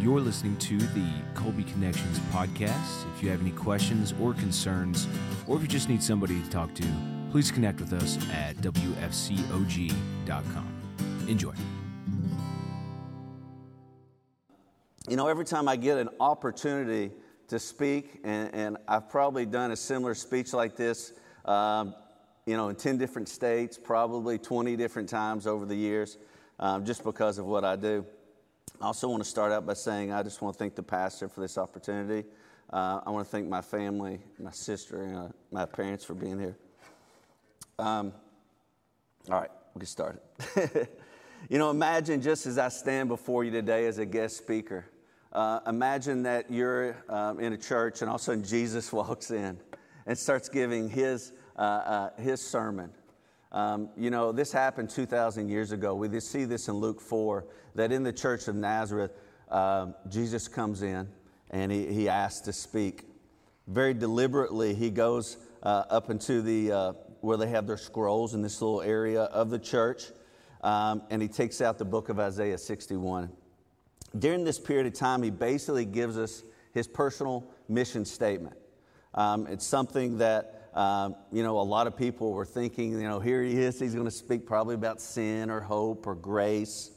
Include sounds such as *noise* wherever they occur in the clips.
You're listening to the Colby Connections podcast. If you have any questions or concerns, or if you just need somebody to talk to, please connect with us at WFCOG.com. Enjoy. You know, every time I get an opportunity to speak, and, and I've probably done a similar speech like this, um, you know, in 10 different states, probably 20 different times over the years, um, just because of what I do. I also want to start out by saying I just want to thank the pastor for this opportunity. Uh, I want to thank my family, my sister, and uh, my parents for being here. Um, all right, we'll get started. *laughs* you know, imagine just as I stand before you today as a guest speaker, uh, imagine that you're um, in a church and all of a sudden Jesus *laughs* walks in and starts giving his, uh, uh, his sermon. Um, you know, this happened 2,000 years ago. We see this in Luke 4 that in the church of Nazareth, um, Jesus comes in and he, he asks to speak. Very deliberately, he goes uh, up into the uh, where they have their scrolls in this little area of the church, um, and he takes out the book of Isaiah 61. During this period of time, he basically gives us his personal mission statement. Um, it's something that, um, you know, a lot of people were thinking, you know, here he is, he's going to speak probably about sin or hope or grace,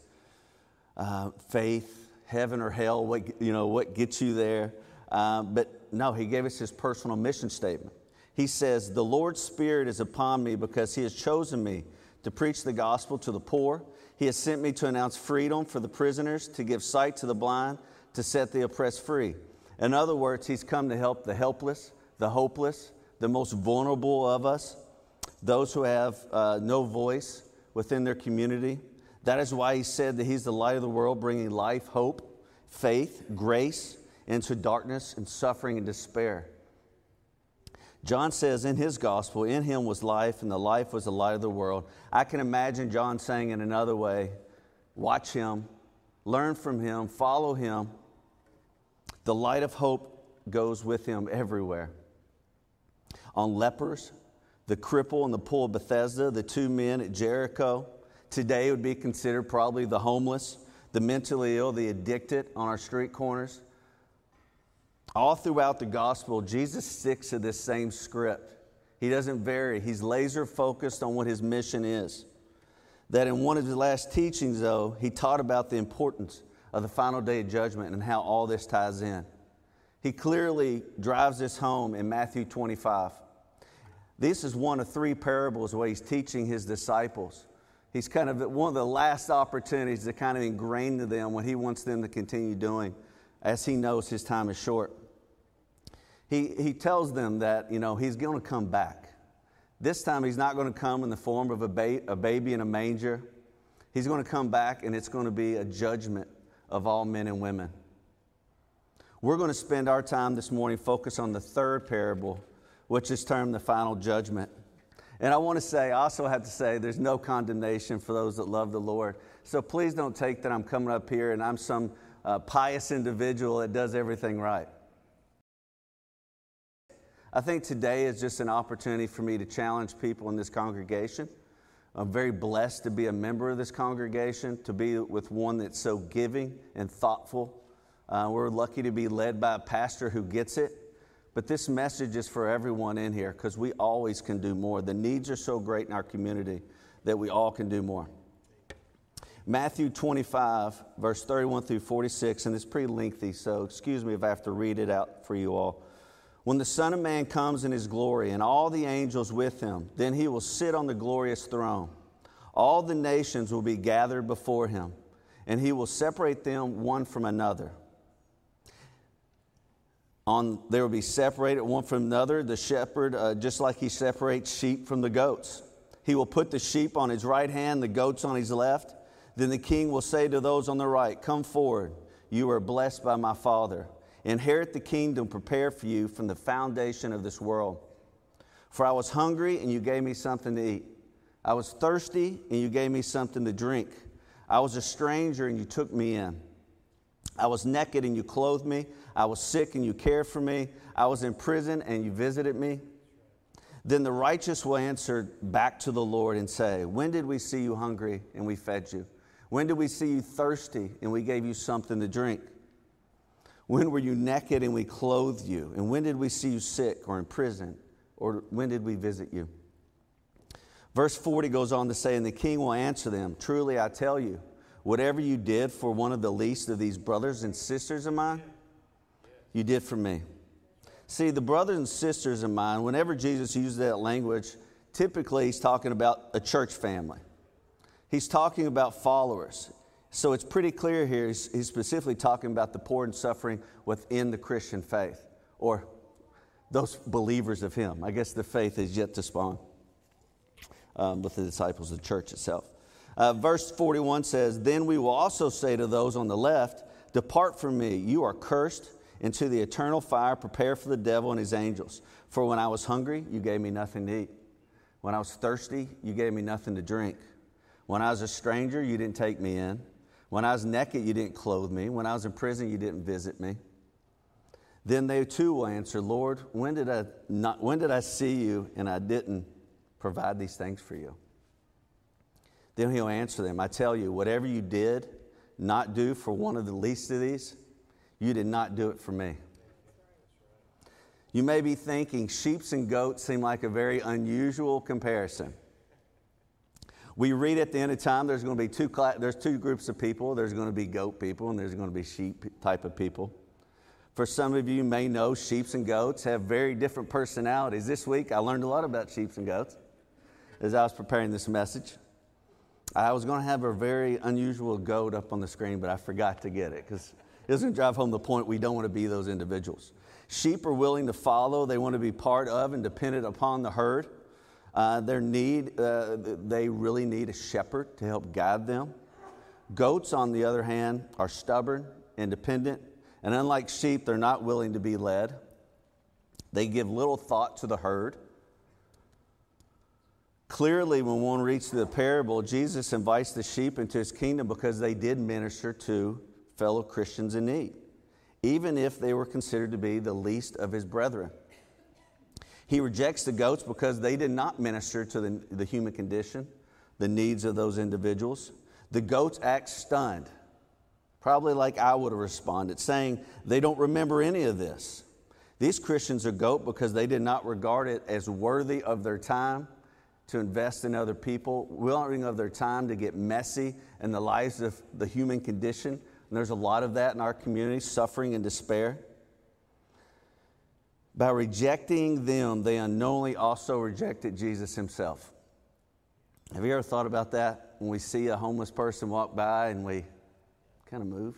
uh, faith, heaven or hell, what, you know, what gets you there. Um, but no, he gave us his personal mission statement. He says, The Lord's Spirit is upon me because He has chosen me to preach the gospel to the poor. He has sent me to announce freedom for the prisoners, to give sight to the blind, to set the oppressed free. In other words, He's come to help the helpless, the hopeless, the most vulnerable of us, those who have uh, no voice within their community. That is why He said that He's the light of the world, bringing life, hope, faith, grace into darkness and suffering and despair. John says in his gospel, in him was life, and the life was the light of the world. I can imagine John saying in another way watch him, learn from him, follow him. The light of hope goes with him everywhere. On lepers, the cripple in the pool of Bethesda, the two men at Jericho, today would be considered probably the homeless, the mentally ill, the addicted on our street corners. All throughout the gospel, Jesus sticks to this same script. He doesn't vary, he's laser focused on what his mission is. That in one of his last teachings, though, he taught about the importance of the final day of judgment and how all this ties in. He clearly drives this home in Matthew 25. This is one of three parables where he's teaching his disciples. He's kind of one of the last opportunities to kind of ingrain to them what he wants them to continue doing as he knows his time is short he, he tells them that, you know, he's going to come back. This time he's not going to come in the form of a, ba- a baby in a manger. He's going to come back and it's going to be a judgment of all men and women. We're going to spend our time this morning focused on the third parable, which is termed the final judgment. And I want to say, I also have to say, there's no condemnation for those that love the Lord. So please don't take that I'm coming up here and I'm some uh, pious individual that does everything right. I think today is just an opportunity for me to challenge people in this congregation. I'm very blessed to be a member of this congregation, to be with one that's so giving and thoughtful. Uh, we're lucky to be led by a pastor who gets it. But this message is for everyone in here because we always can do more. The needs are so great in our community that we all can do more. Matthew 25, verse 31 through 46, and it's pretty lengthy, so excuse me if I have to read it out for you all. When the Son of Man comes in his glory and all the angels with him, then he will sit on the glorious throne. All the nations will be gathered before him, and he will separate them one from another. On, they will be separated one from another, the shepherd, uh, just like he separates sheep from the goats. He will put the sheep on his right hand, the goats on his left. Then the king will say to those on the right, Come forward, you are blessed by my Father Inherit the kingdom prepared for you from the foundation of this world. For I was hungry, and you gave me something to eat. I was thirsty, and you gave me something to drink. I was a stranger, and you took me in. I was naked, and you clothed me. I was sick, and you cared for me. I was in prison, and you visited me. Then the righteous will answer back to the Lord and say, When did we see you hungry, and we fed you? When did we see you thirsty, and we gave you something to drink? When were you naked and we clothed you? And when did we see you sick or in prison? Or when did we visit you? Verse 40 goes on to say, And the king will answer them Truly I tell you, whatever you did for one of the least of these brothers and sisters of mine, you did for me. See, the brothers and sisters of mine, whenever Jesus used that language, typically he's talking about a church family. He's talking about followers. So it's pretty clear here, he's, he's specifically talking about the poor and suffering within the Christian faith, or those believers of him. I guess the faith is yet to spawn um, with the disciples of the church itself. Uh, verse 41 says, Then we will also say to those on the left, Depart from me, you are cursed into the eternal fire prepared for the devil and his angels. For when I was hungry, you gave me nothing to eat. When I was thirsty, you gave me nothing to drink. When I was a stranger, you didn't take me in. When I was naked, you didn't clothe me. When I was in prison, you didn't visit me. Then they too will answer, Lord, when did I, not, when did I see you and I didn't provide these things for you? Then he'll answer them, I tell you, whatever you did not do for one of the least of these, you did not do it for me. You may be thinking sheep and goats seem like a very unusual comparison. We read at the end of time there's going to be two, there's two groups of people. There's going to be goat people and there's going to be sheep type of people. For some of you may know sheep and goats have very different personalities. This week I learned a lot about sheep and goats as I was preparing this message. I was going to have a very unusual goat up on the screen, but I forgot to get it because it doesn't drive home the point we don't want to be those individuals. Sheep are willing to follow, they want to be part of and dependent upon the herd. Uh, their need, uh, they really need a shepherd to help guide them. Goats, on the other hand, are stubborn, independent, and unlike sheep, they're not willing to be led. They give little thought to the herd. Clearly, when one reads the parable, Jesus invites the sheep into his kingdom because they did minister to fellow Christians in need, even if they were considered to be the least of his brethren. He rejects the goats because they did not minister to the, the human condition, the needs of those individuals. The goats act stunned, probably like I would have responded, saying they don't remember any of this. These Christians are goat because they did not regard it as worthy of their time to invest in other people, willing of their time to get messy in the lives of the human condition. And there's a lot of that in our community, suffering and despair. By rejecting them, they unknowingly also rejected Jesus himself. Have you ever thought about that? When we see a homeless person walk by and we kind of move?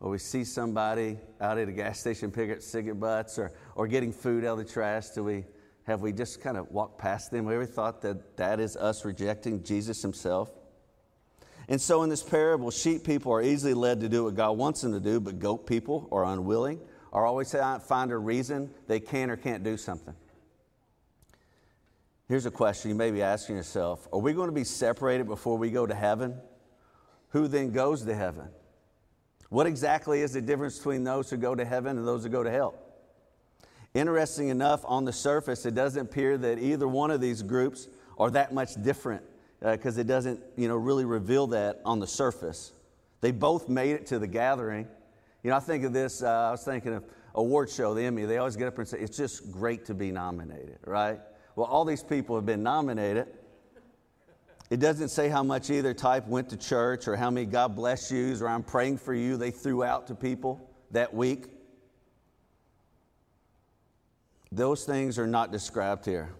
Or we see somebody out at a gas station picking up cigarette butts or, or getting food out of the trash, do we have we just kind of walked past them? Have we ever thought that that is us rejecting Jesus himself? And so in this parable, sheep people are easily led to do what God wants them to do, but goat people are unwilling or always find a reason they can or can't do something. Here's a question you may be asking yourself Are we going to be separated before we go to heaven? Who then goes to heaven? What exactly is the difference between those who go to heaven and those who go to hell? Interesting enough, on the surface, it doesn't appear that either one of these groups are that much different because uh, it doesn't you know, really reveal that on the surface. They both made it to the gathering. You know, I think of this, uh, I was thinking of award show, the Emmy. They always get up and say, it's just great to be nominated, right? Well, all these people have been nominated. It doesn't say how much either type went to church or how many God bless yous or I'm praying for you they threw out to people that week. Those things are not described here.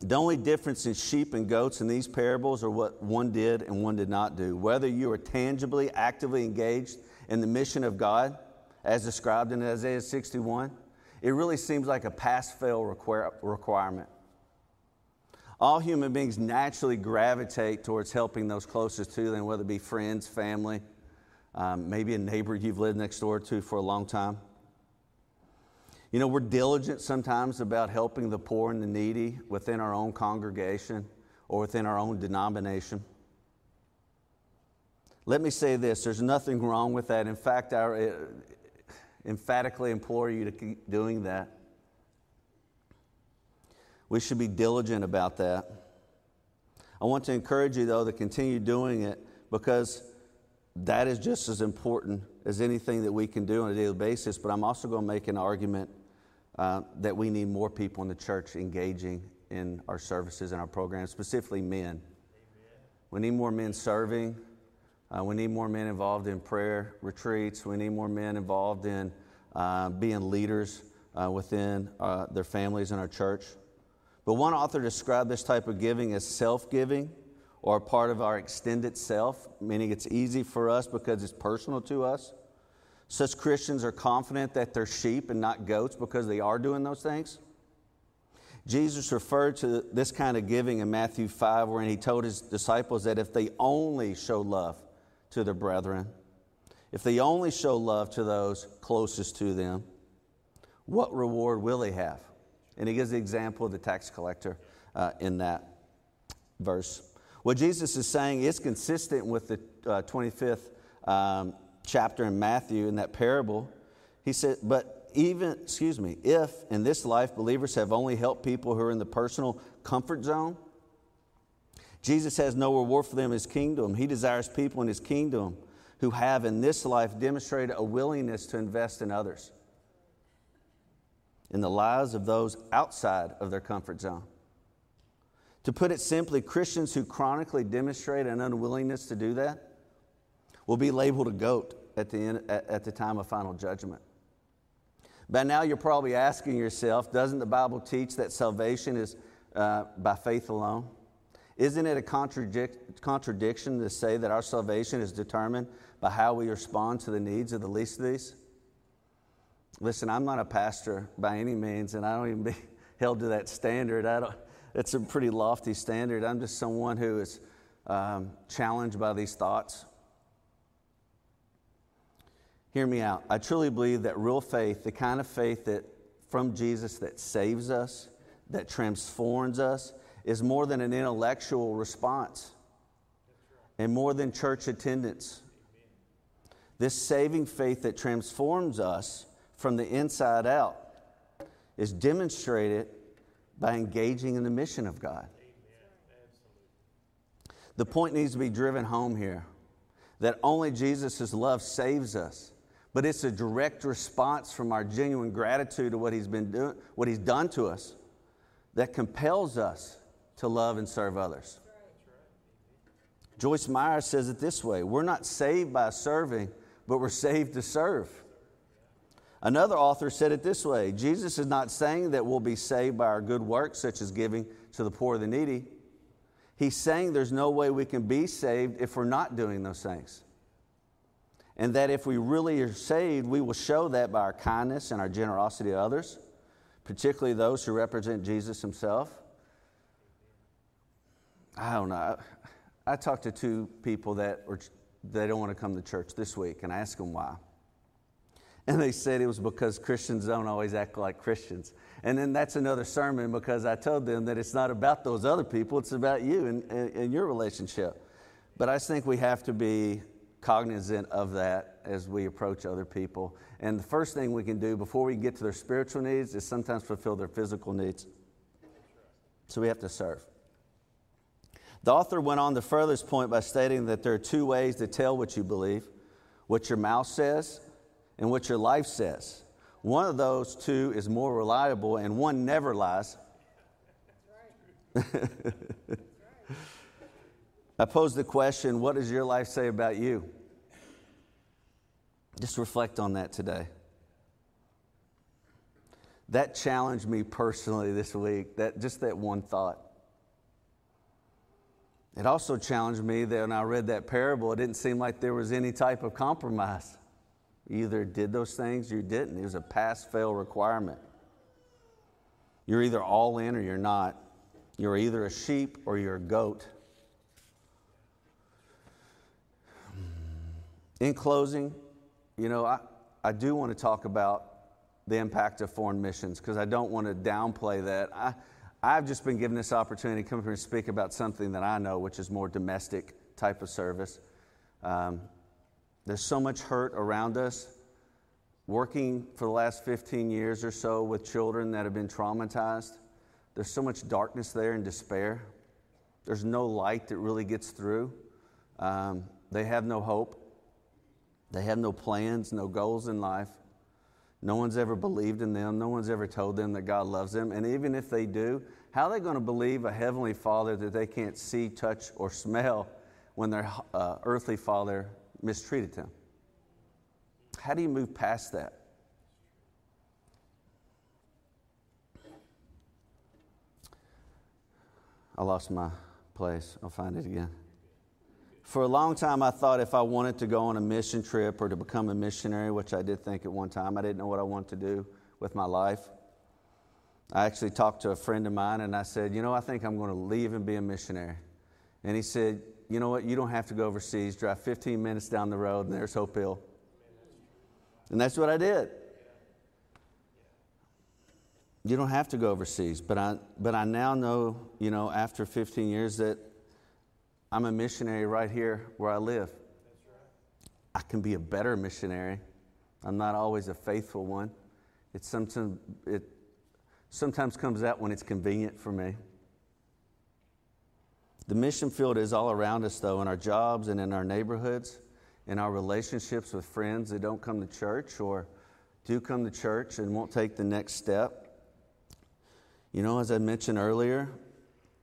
The only difference in sheep and goats in these parables are what one did and one did not do. Whether you are tangibly, actively engaged in the mission of God, as described in Isaiah 61, it really seems like a pass fail requirement. All human beings naturally gravitate towards helping those closest to them, whether it be friends, family, um, maybe a neighbor you've lived next door to for a long time. You know, we're diligent sometimes about helping the poor and the needy within our own congregation or within our own denomination. Let me say this there's nothing wrong with that. In fact, I uh, emphatically implore you to keep doing that. We should be diligent about that. I want to encourage you, though, to continue doing it because that is just as important as anything that we can do on a daily basis, but I'm also going to make an argument uh, that we need more people in the church engaging in our services and our programs, specifically men. Amen. We need more men serving. Uh, we need more men involved in prayer retreats. We need more men involved in uh, being leaders uh, within uh, their families and our church. But one author described this type of giving as self giving or part of our extended self, meaning it's easy for us because it's personal to us. Such Christians are confident that they're sheep and not goats because they are doing those things. Jesus referred to this kind of giving in Matthew 5, wherein he told his disciples that if they only show love to their brethren, if they only show love to those closest to them, what reward will they have? And he gives the example of the tax collector uh, in that verse. What Jesus is saying is consistent with the uh, 25th um, chapter in Matthew in that parable. He said, But even, excuse me, if in this life believers have only helped people who are in the personal comfort zone, Jesus has no reward for them in his kingdom. He desires people in his kingdom who have in this life demonstrated a willingness to invest in others in the lives of those outside of their comfort zone. To put it simply, Christians who chronically demonstrate an unwillingness to do that will be labeled a goat at the, end, at the time of final judgment. By now, you're probably asking yourself doesn't the Bible teach that salvation is uh, by faith alone? Isn't it a contradic- contradiction to say that our salvation is determined by how we respond to the needs of the least of these? Listen, I'm not a pastor by any means, and I don't even be *laughs* held to that standard. I don't, it's a pretty lofty standard. I'm just someone who is um, challenged by these thoughts. Hear me out. I truly believe that real faith, the kind of faith that from Jesus that saves us, that transforms us, is more than an intellectual response and more than church attendance. This saving faith that transforms us from the inside out is demonstrated by engaging in the mission of God. The point needs to be driven home here that only Jesus' love saves us, but it's a direct response from our genuine gratitude to what He's been doing, what He's done to us, that compels us to love and serve others. Joyce Meyer says it this way We're not saved by serving, but we're saved to serve. Another author said it this way Jesus is not saying that we'll be saved by our good works, such as giving to the poor or the needy. He's saying there's no way we can be saved if we're not doing those things. And that if we really are saved, we will show that by our kindness and our generosity to others, particularly those who represent Jesus himself. I don't know. I talked to two people that were, they don't want to come to church this week, and I asked them why. And they said it was because Christians don't always act like Christians. And then that's another sermon because I told them that it's not about those other people, it's about you and, and, and your relationship. But I think we have to be cognizant of that as we approach other people. And the first thing we can do before we get to their spiritual needs is sometimes fulfill their physical needs. So we have to serve. The author went on to further this point by stating that there are two ways to tell what you believe what your mouth says and what your life says. One of those two is more reliable, and one never lies. *laughs* I pose the question what does your life say about you? Just reflect on that today. That challenged me personally this week, that, just that one thought. It also challenged me that when I read that parable, it didn't seem like there was any type of compromise. You either did those things or you didn't. It was a pass fail requirement. You're either all in or you're not. You're either a sheep or you're a goat. In closing, you know, I, I do want to talk about the impact of foreign missions because I don't want to downplay that. I, I've just been given this opportunity to come here and speak about something that I know, which is more domestic type of service. Um, there's so much hurt around us. Working for the last 15 years or so with children that have been traumatized, there's so much darkness there and despair. There's no light that really gets through. Um, they have no hope. They have no plans, no goals in life. No one's ever believed in them. No one's ever told them that God loves them. And even if they do, how are they going to believe a heavenly father that they can't see, touch, or smell when their uh, earthly father mistreated them? How do you move past that? I lost my place. I'll find it again. For a long time, I thought if I wanted to go on a mission trip or to become a missionary, which I did think at one time, I didn't know what I wanted to do with my life. I actually talked to a friend of mine and I said, You know, I think I'm going to leave and be a missionary. And he said, You know what? You don't have to go overseas. Drive 15 minutes down the road and there's Hope Hill. And that's what I did. You don't have to go overseas, but I, but I now know, you know, after 15 years that I'm a missionary right here where I live. I can be a better missionary. I'm not always a faithful one. It sometimes, it sometimes comes out when it's convenient for me. The mission field is all around us, though, in our jobs and in our neighborhoods, in our relationships with friends that don't come to church or do come to church and won't take the next step. You know, as I mentioned earlier,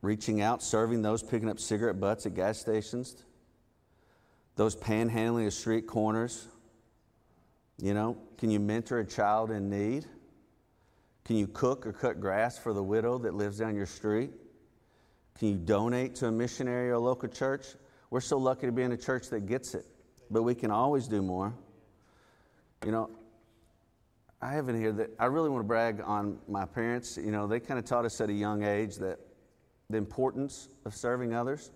reaching out, serving those picking up cigarette butts at gas stations, those panhandling at street corners. You know, can you mentor a child in need? Can you cook or cut grass for the widow that lives down your street? Can you donate to a missionary or a local church? We're so lucky to be in a church that gets it, but we can always do more. You know, I have in here that I really want to brag on my parents. You know, they kind of taught us at a young age that the importance of serving others.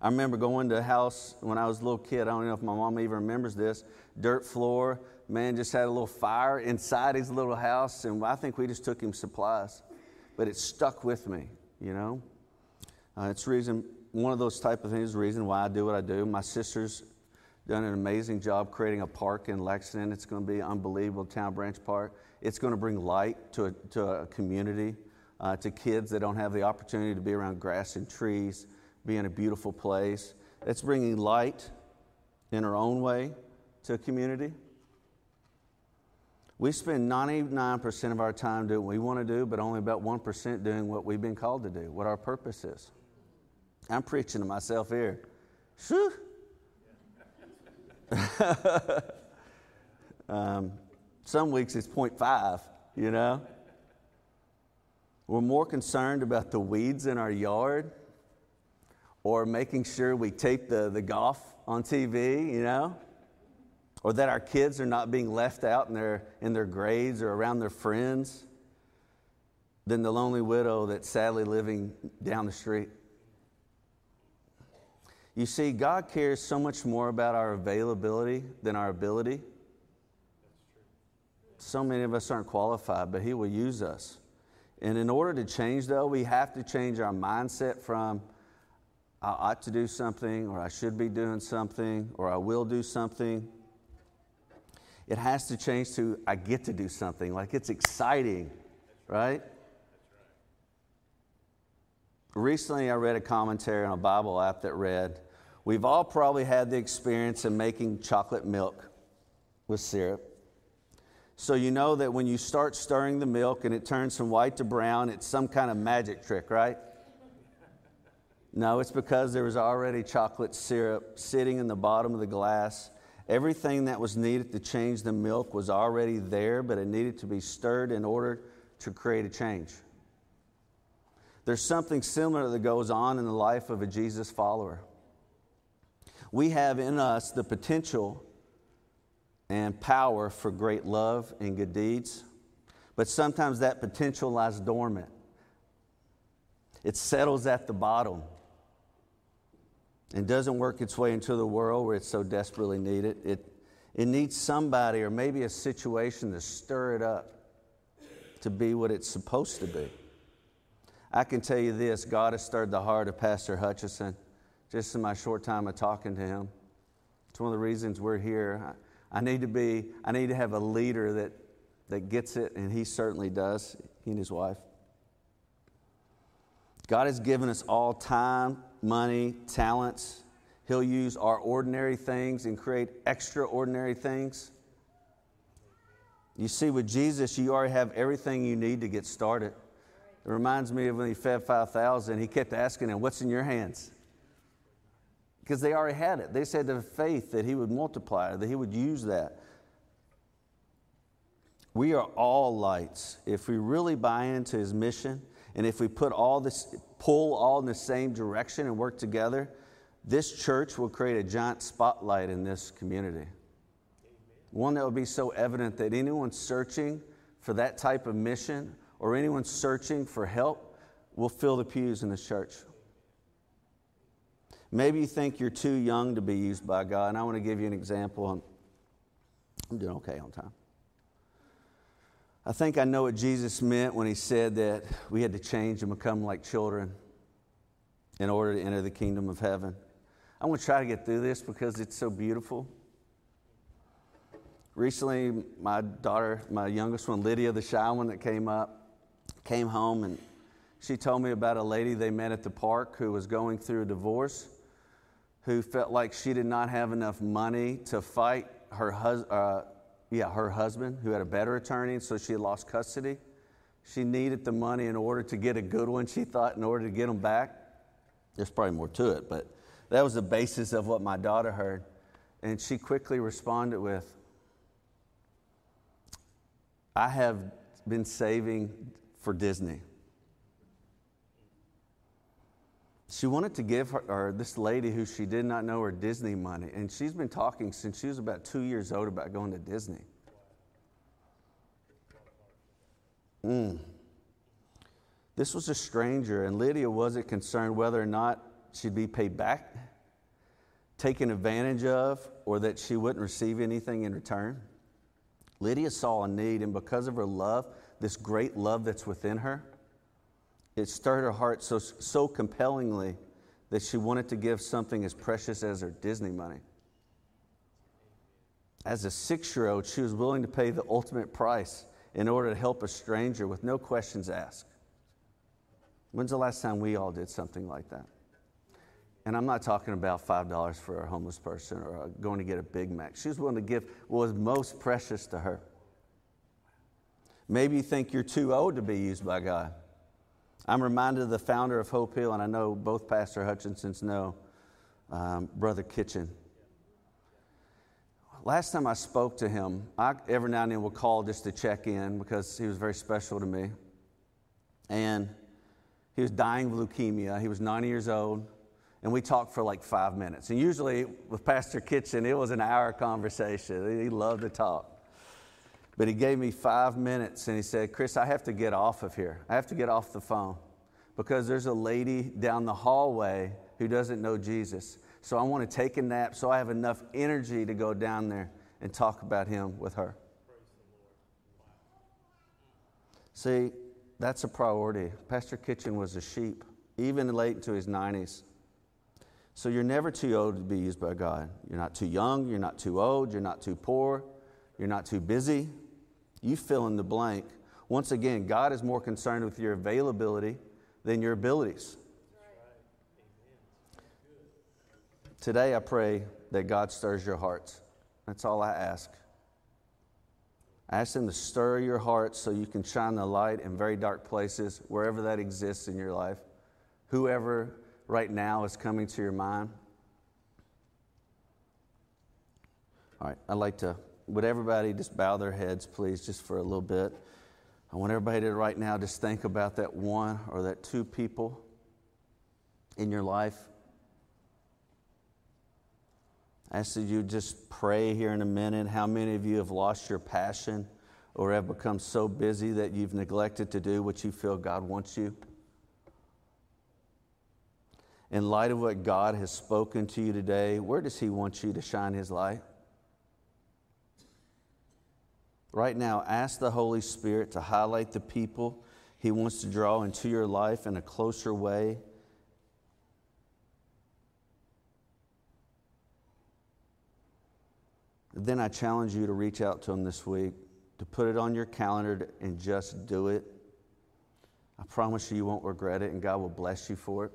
I remember going to a house when I was a little kid. I don't know if my mom even remembers this. Dirt floor, man just had a little fire inside his little house, and I think we just took him supplies. But it stuck with me, you know. Uh, it's reason one of those type of things. Reason why I do what I do. My sister's done an amazing job creating a park in Lexington. It's going to be unbelievable, Town Branch Park. It's going to bring light to a, to a community, uh, to kids that don't have the opportunity to be around grass and trees, be in a beautiful place. It's bringing light in our own way to a community. We spend 99% of our time doing what we want to do, but only about 1% doing what we've been called to do, what our purpose is. I'm preaching to myself here. Whew. *laughs* um, some weeks it's 0.5, you know? We're more concerned about the weeds in our yard or making sure we tape the, the golf on TV, you know? Or that our kids are not being left out in their, in their grades or around their friends than the lonely widow that's sadly living down the street. You see, God cares so much more about our availability than our ability. So many of us aren't qualified, but He will use us. And in order to change, though, we have to change our mindset from I ought to do something, or I should be doing something, or I will do something. It has to change to I get to do something. Like it's exciting, right? Recently, I read a commentary on a Bible app that read, We've all probably had the experience of making chocolate milk with syrup. So you know that when you start stirring the milk and it turns from white to brown, it's some kind of magic trick, right? No, it's because there was already chocolate syrup sitting in the bottom of the glass. Everything that was needed to change the milk was already there, but it needed to be stirred in order to create a change. There's something similar that goes on in the life of a Jesus follower we have in us the potential and power for great love and good deeds, but sometimes that potential lies dormant. It settles at the bottom and doesn't work its way into the world where it's so desperately needed. It, it needs somebody or maybe a situation to stir it up to be what it's supposed to be. I can tell you this God has stirred the heart of Pastor Hutchison just in my short time of talking to him. It's one of the reasons we're here. I, need to be, I need to have a leader that, that gets it, and he certainly does, he and his wife. God has given us all time, money, talents. He'll use our ordinary things and create extraordinary things. You see, with Jesus, you already have everything you need to get started. It reminds me of when he fed 5,000, he kept asking them, What's in your hands? Because they already had it. They said the faith that he would multiply, that he would use that. We are all lights. If we really buy into his mission, and if we put all this, pull all in the same direction and work together, this church will create a giant spotlight in this community. One that will be so evident that anyone searching for that type of mission or anyone searching for help will fill the pews in this church. Maybe you think you're too young to be used by God, and I want to give you an example. I'm doing okay on time. I think I know what Jesus meant when he said that we had to change and become like children in order to enter the kingdom of heaven. I want to try to get through this because it's so beautiful. Recently, my daughter, my youngest one, Lydia, the shy one that came up, came home and she told me about a lady they met at the park who was going through a divorce who felt like she did not have enough money to fight her, hus- uh, yeah, her husband, who had a better attorney, so she lost custody. She needed the money in order to get a good one, she thought, in order to get them back. There's probably more to it, but that was the basis of what my daughter heard. And she quickly responded with, I have been saving for Disney. She wanted to give her, or this lady who she did not know her Disney money, and she's been talking since she was about two years old about going to Disney. Mm. This was a stranger, and Lydia wasn't concerned whether or not she'd be paid back, taken advantage of, or that she wouldn't receive anything in return. Lydia saw a need, and because of her love, this great love that's within her, it stirred her heart so, so compellingly that she wanted to give something as precious as her Disney money. As a six year old, she was willing to pay the ultimate price in order to help a stranger with no questions asked. When's the last time we all did something like that? And I'm not talking about $5 for a homeless person or uh, going to get a Big Mac. She was willing to give what was most precious to her. Maybe you think you're too old to be used by God. I'm reminded of the founder of Hope Hill, and I know both Pastor Hutchinsons know um, Brother Kitchen. Last time I spoke to him, I every now and then would call just to check in because he was very special to me. And he was dying of leukemia. He was 90 years old, and we talked for like five minutes. And usually with Pastor Kitchen, it was an hour conversation. He loved to talk. But he gave me five minutes and he said, Chris, I have to get off of here. I have to get off the phone because there's a lady down the hallway who doesn't know Jesus. So I want to take a nap so I have enough energy to go down there and talk about him with her. See, that's a priority. Pastor Kitchen was a sheep, even late into his 90s. So you're never too old to be used by God. You're not too young, you're not too old, you're not too poor, you're not too busy, you fill in the blank. Once again, God is more concerned with your availability than your abilities. Today, I pray that God stirs your hearts. That's all I ask. I ask Him to stir your hearts so you can shine the light in very dark places, wherever that exists in your life. Whoever right now is coming to your mind. All right, I'd like to would everybody just bow their heads, please, just for a little bit? I want everybody to right now just think about that one or that two people in your life. I that you just pray here in a minute. How many of you have lost your passion or have become so busy that you've neglected to do what you feel God wants you? In light of what God has spoken to you today, where does He want you to shine His light? Right now, ask the Holy Spirit to highlight the people He wants to draw into your life in a closer way. Then I challenge you to reach out to them this week, to put it on your calendar and just do it. I promise you, you won't regret it, and God will bless you for it.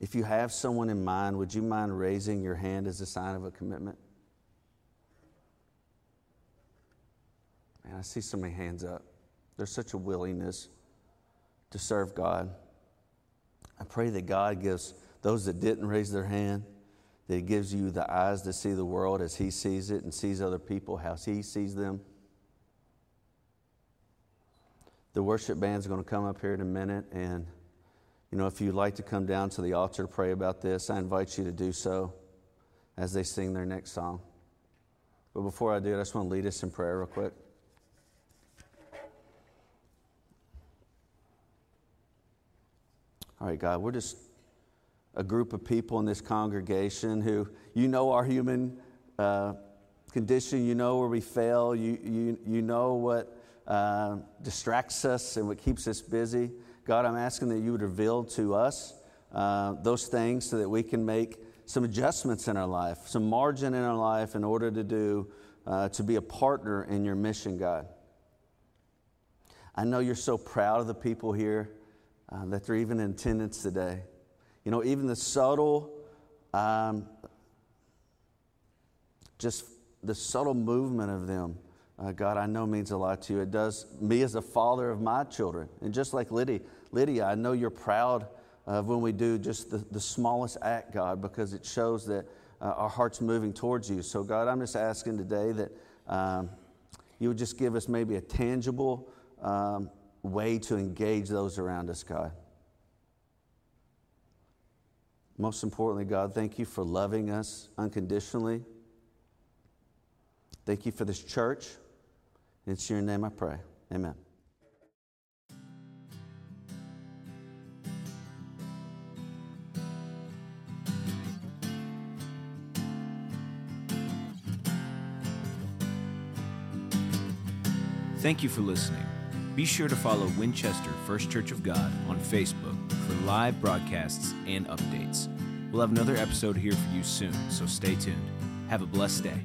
If you have someone in mind, would you mind raising your hand as a sign of a commitment? I see so many hands up. There's such a willingness to serve God. I pray that God gives those that didn't raise their hand, that He gives you the eyes to see the world as He sees it and sees other people how He sees them. The worship band's going to come up here in a minute, and you know, if you'd like to come down to the altar to pray about this, I invite you to do so as they sing their next song. But before I do I just want to lead us in prayer real quick. All right, God, we're just a group of people in this congregation who, you know, our human uh, condition, you know where we fail, you, you, you know what uh, distracts us and what keeps us busy. God, I'm asking that you would reveal to us uh, those things so that we can make some adjustments in our life, some margin in our life in order to do, uh, to be a partner in your mission, God. I know you're so proud of the people here uh, that they're even in attendance today. You know, even the subtle, um, just the subtle movement of them, uh, God, I know means a lot to you. It does me as a father of my children. And just like Lydia, Lydia, I know you're proud of when we do just the, the smallest act, God, because it shows that uh, our heart's moving towards you. So, God, I'm just asking today that um, you would just give us maybe a tangible um, way to engage those around us, God. Most importantly, God, thank you for loving us unconditionally. Thank you for this church. It's your name I pray. Amen. Thank you for listening. Be sure to follow Winchester First Church of God on Facebook for live broadcasts and updates. We'll have another episode here for you soon, so stay tuned. Have a blessed day.